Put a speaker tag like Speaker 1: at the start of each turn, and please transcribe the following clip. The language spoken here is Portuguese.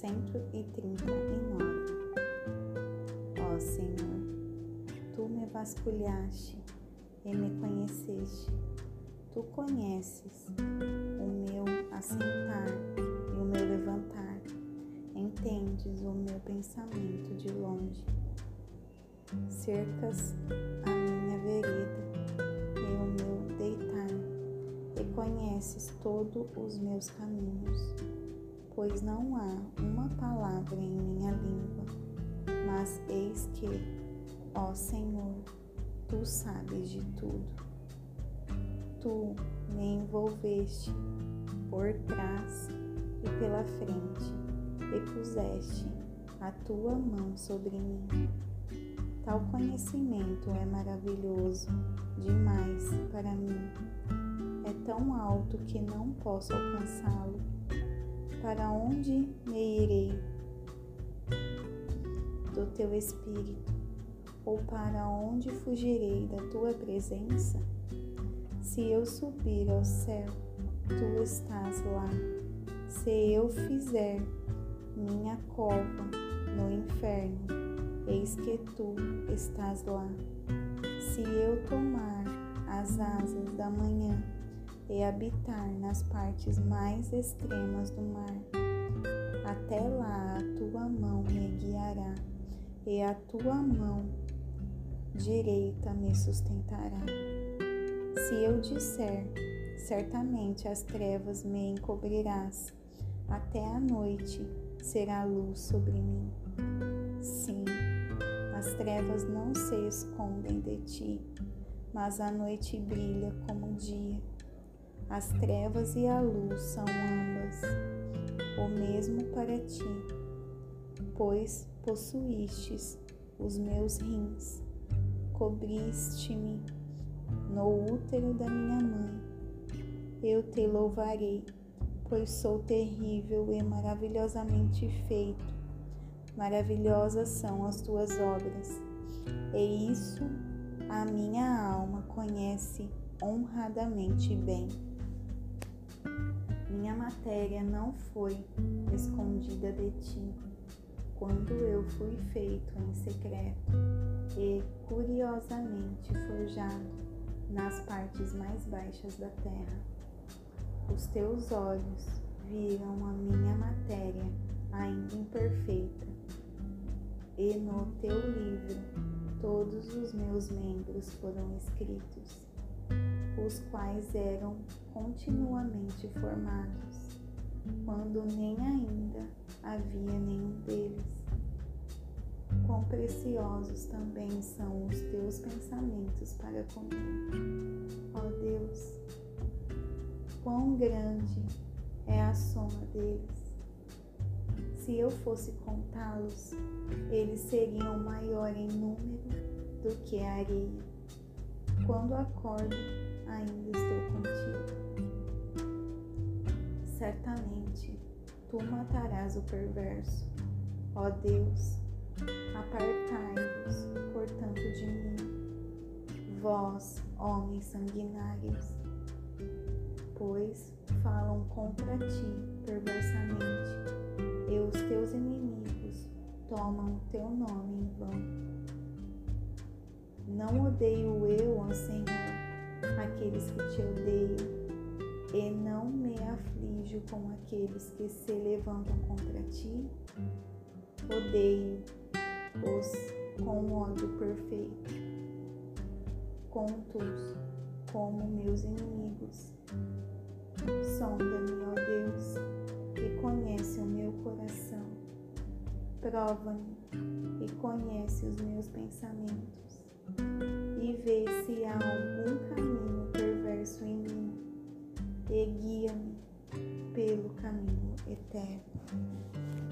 Speaker 1: 139 Ó Senhor, tu me vasculhaste e me conheceste. Tu conheces o meu assentar e o meu levantar. Entendes o meu pensamento de longe. Cercas a minha vereda e o meu deitar, e conheces todos os meus caminhos pois não há uma palavra em minha língua, mas eis que, ó Senhor, tu sabes de tudo tu me envolveste por trás e pela frente e puseste a tua mão sobre mim. Tal conhecimento é maravilhoso demais para mim. É tão alto que não posso alcançá-lo. Para onde me irei do teu espírito? Ou para onde fugirei da tua presença? Se eu subir ao céu, tu estás lá. Se eu fizer minha cova no inferno, eis que tu estás lá. Se eu tomar as asas da manhã e habitar nas partes mais extremas do mar, até lá a tua mão me guiará e a tua mão direita me sustentará. Se eu disser, certamente as trevas me encobrirás, até a noite será luz sobre mim. Sim, as trevas não se escondem de ti, mas a noite brilha como o dia. As trevas e a luz são ambas o mesmo para ti, pois possuístes os meus rins, cobriste-me no útero da minha mãe. Eu te louvarei, pois sou terrível e maravilhosamente feito. Maravilhosas são as tuas obras, e isso a minha alma conhece honradamente bem. Minha matéria não foi escondida de ti, quando eu fui feito em secreto e curiosamente forjado nas partes mais baixas da terra. Os teus olhos viram a minha matéria ainda imperfeita, e no teu livro todos os meus membros foram escritos, os quais eram continuamente formados, quando nem ainda havia nenhum deles quão preciosos também são os teus pensamentos para comigo. Ó Deus, quão grande é a soma deles. Se eu fosse contá-los, eles seriam maior em número do que a areia. Quando acordo, ainda estou contigo. Certamente, tu matarás o perverso. Ó Deus, Apartai-vos, portanto, de mim, vós, homens sanguinários, pois falam contra ti perversamente, e os teus inimigos tomam o teu nome em vão. Não odeio eu, ó Senhor, aqueles que te odeiam, e não me aflijo com aqueles que se levantam contra ti. Odeio os com ódio perfeito. Contos como meus inimigos. Sonda-me, ó Deus, e conhece o meu coração. Prova-me e conhece os meus pensamentos, e vê se há algum caminho em mim e guia-me pelo caminho eterno.